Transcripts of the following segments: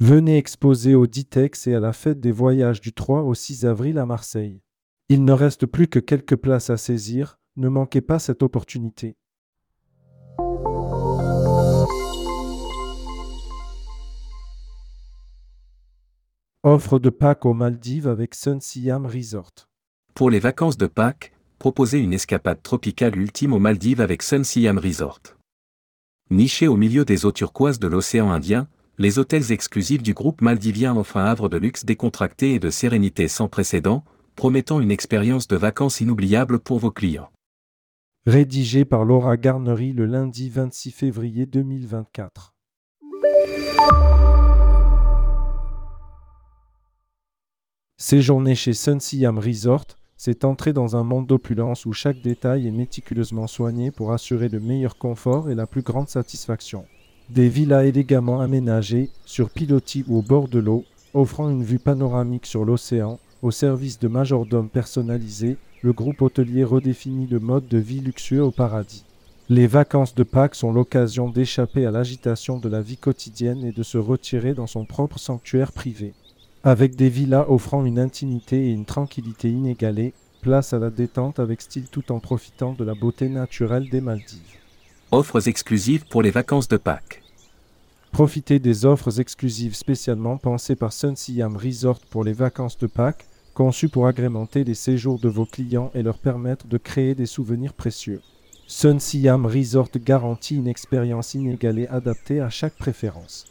Venez exposer au Ditex et à la fête des voyages du 3 au 6 avril à Marseille. Il ne reste plus que quelques places à saisir, ne manquez pas cette opportunité. Offre de Pâques aux Maldives avec Sun Siam Resort. Pour les vacances de Pâques, proposez une escapade tropicale ultime aux Maldives avec Sun Siam Resort. Niché au milieu des eaux turquoises de l'océan Indien, les hôtels exclusifs du groupe maldivien offrent un havre de luxe décontracté et de sérénité sans précédent, promettant une expérience de vacances inoubliable pour vos clients. Rédigé par Laura Garnery le lundi 26 février 2024. Séjourner chez Sun Siam Resort, c'est entrer dans un monde d'opulence où chaque détail est méticuleusement soigné pour assurer le meilleur confort et la plus grande satisfaction. Des villas élégamment aménagées, sur pilotis ou au bord de l'eau, offrant une vue panoramique sur l'océan, au service de majordomes personnalisés, le groupe hôtelier redéfinit le mode de vie luxueux au paradis. Les vacances de Pâques sont l'occasion d'échapper à l'agitation de la vie quotidienne et de se retirer dans son propre sanctuaire privé. Avec des villas offrant une intimité et une tranquillité inégalées, place à la détente avec style tout en profitant de la beauté naturelle des Maldives. Offres exclusives pour les vacances de Pâques. Profitez des offres exclusives spécialement pensées par Sun Siam Resort pour les vacances de Pâques, conçues pour agrémenter les séjours de vos clients et leur permettre de créer des souvenirs précieux. Sun Siam Resort garantit une expérience inégalée adaptée à chaque préférence.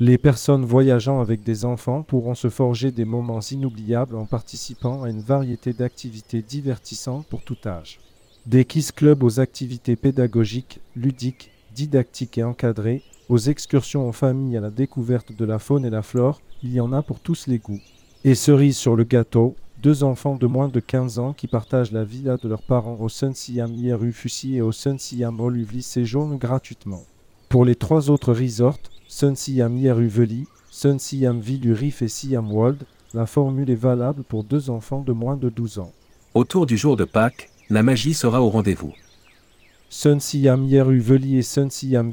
Les personnes voyageant avec des enfants pourront se forger des moments inoubliables en participant à une variété d'activités divertissantes pour tout âge. Des Kiss Club aux activités pédagogiques, ludiques, didactiques et encadrées, aux excursions en famille à la découverte de la faune et la flore, il y en a pour tous les goûts. Et cerise sur le gâteau, deux enfants de moins de 15 ans qui partagent la villa de leurs parents au Sun Siam IRU Fussy et au Sun Siam Oluvli séjournent gratuitement. Pour les trois autres resorts, Sun Siam IRU Veli, Sun Siam et Siam World, la formule est valable pour deux enfants de moins de 12 ans. Autour du jour de Pâques, la magie sera au rendez-vous. Sun Yeru Veli et Sun Siam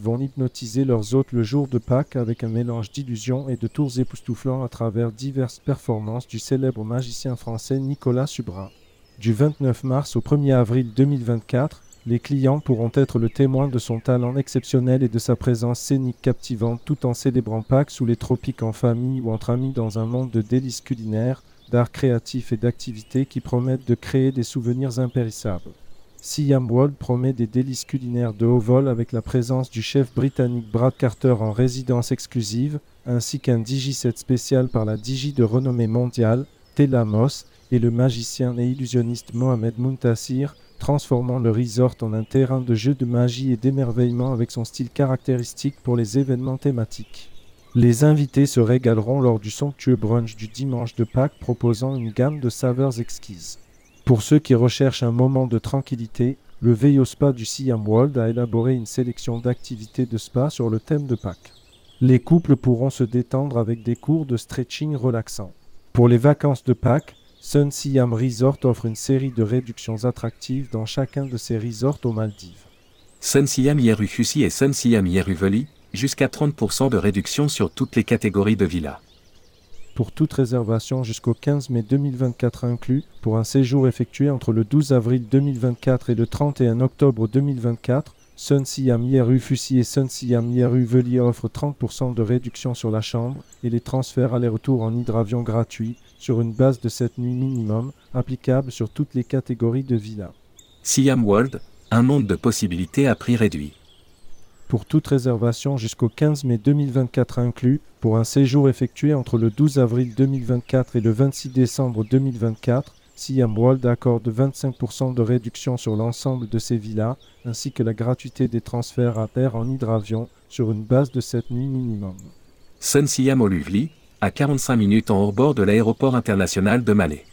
vont hypnotiser leurs hôtes le jour de Pâques avec un mélange d'illusions et de tours époustouflants à travers diverses performances du célèbre magicien français Nicolas Subra. Du 29 mars au 1er avril 2024, les clients pourront être le témoin de son talent exceptionnel et de sa présence scénique captivante tout en célébrant Pâques sous les tropiques en famille ou entre amis dans un monde de délices culinaires d'art créatif et d'activités qui promettent de créer des souvenirs impérissables. Siam World promet des délices culinaires de haut vol avec la présence du chef britannique Brad Carter en résidence exclusive, ainsi qu'un digiset spécial par la Digi de renommée mondiale, Telamos, et le magicien et illusionniste Mohamed Muntasir, transformant le resort en un terrain de jeu de magie et d'émerveillement avec son style caractéristique pour les événements thématiques. Les invités se régaleront lors du somptueux brunch du dimanche de Pâques proposant une gamme de saveurs exquises. Pour ceux qui recherchent un moment de tranquillité, le Veillot Spa du Siam World a élaboré une sélection d'activités de spa sur le thème de Pâques. Les couples pourront se détendre avec des cours de stretching relaxants. Pour les vacances de Pâques, Sun Siam Resort offre une série de réductions attractives dans chacun de ses resorts aux Maldives. Sun Siam et Sun Siam jusqu'à 30% de réduction sur toutes les catégories de villas. Pour toute réservation jusqu'au 15 mai 2024 inclus, pour un séjour effectué entre le 12 avril 2024 et le 31 octobre 2024, Sun Siam Yeru Fussy et Sun Siam Yeru Veli offrent 30% de réduction sur la chambre et les transferts aller-retour en hydravion gratuits sur une base de 7 nuits minimum, applicable sur toutes les catégories de villas. Siam World, un monde de possibilités à prix réduit pour toute réservation jusqu'au 15 mai 2024 inclus, pour un séjour effectué entre le 12 avril 2024 et le 26 décembre 2024, Siam World accorde 25% de réduction sur l'ensemble de ses villas, ainsi que la gratuité des transferts à terre en hydravion sur une base de 7 nuits minimum. Sun Siam Oluvli, à 45 minutes en hors-bord de l'aéroport international de Malais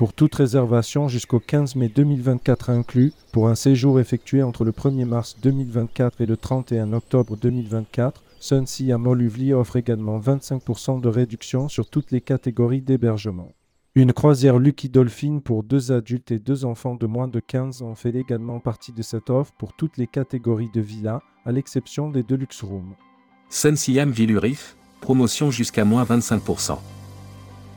pour toute réservation jusqu'au 15 mai 2024 inclus, pour un séjour effectué entre le 1er mars 2024 et le 31 octobre 2024, Sun Siam Oluvli offre également 25% de réduction sur toutes les catégories d'hébergement. Une croisière Lucky Dolphin pour deux adultes et deux enfants de moins de 15 ans fait également partie de cette offre pour toutes les catégories de villas, à l'exception des Deluxe Rooms. Sun Siam Villurif, promotion jusqu'à moins 25%.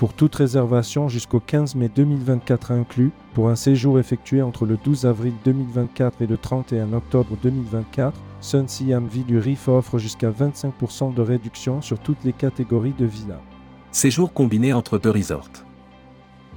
Pour toute réservation jusqu'au 15 mai 2024 inclus, pour un séjour effectué entre le 12 avril 2024 et le 31 octobre 2024, Sun Siam Vie du Rif offre jusqu'à 25% de réduction sur toutes les catégories de villas. Séjour combiné entre deux resorts.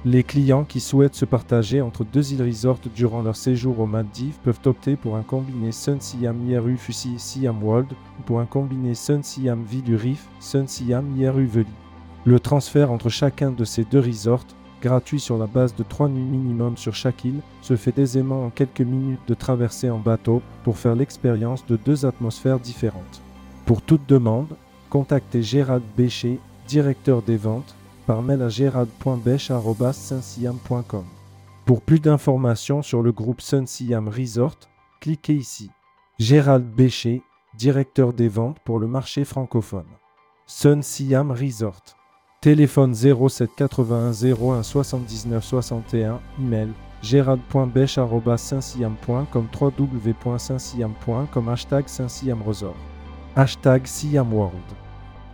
Les clients qui souhaitent se partager entre deux îles resorts durant leur séjour aux Maldives peuvent opter pour un combiné Sun Siam Yeru Fusi Siam World ou pour un combiné Sun Siam Vie du Rif Sun Siam Yeru Veli. Le transfert entre chacun de ces deux resorts, gratuit sur la base de trois nuits minimum sur chaque île, se fait aisément en quelques minutes de traversée en bateau pour faire l'expérience de deux atmosphères différentes. Pour toute demande, contactez Gérald Bécher, directeur des ventes, par mail à gérald.bech.com. Pour plus d'informations sur le groupe Sun Siam Resort, cliquez ici. Gérald Bécher, directeur des ventes pour le marché francophone. Sun Siam Resort. Téléphone 07 81 01 79 61, email gérald.bech.saint-siam.com www.saint-siam.com hashtag Saint-Siam Resort. Hashtag Siam World.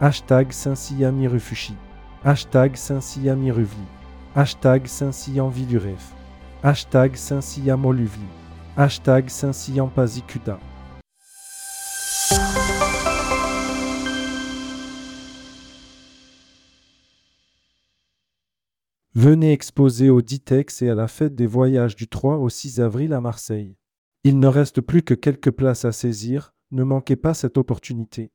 Hashtag Saint-Siam. Hashtag Saint-Siam. Hashtag Saint-Siam. Hashtag Saint-Siam. Hashtag Saint-Siam. Venez exposer au Ditex et à la fête des voyages du 3 au 6 avril à Marseille. Il ne reste plus que quelques places à saisir, ne manquez pas cette opportunité.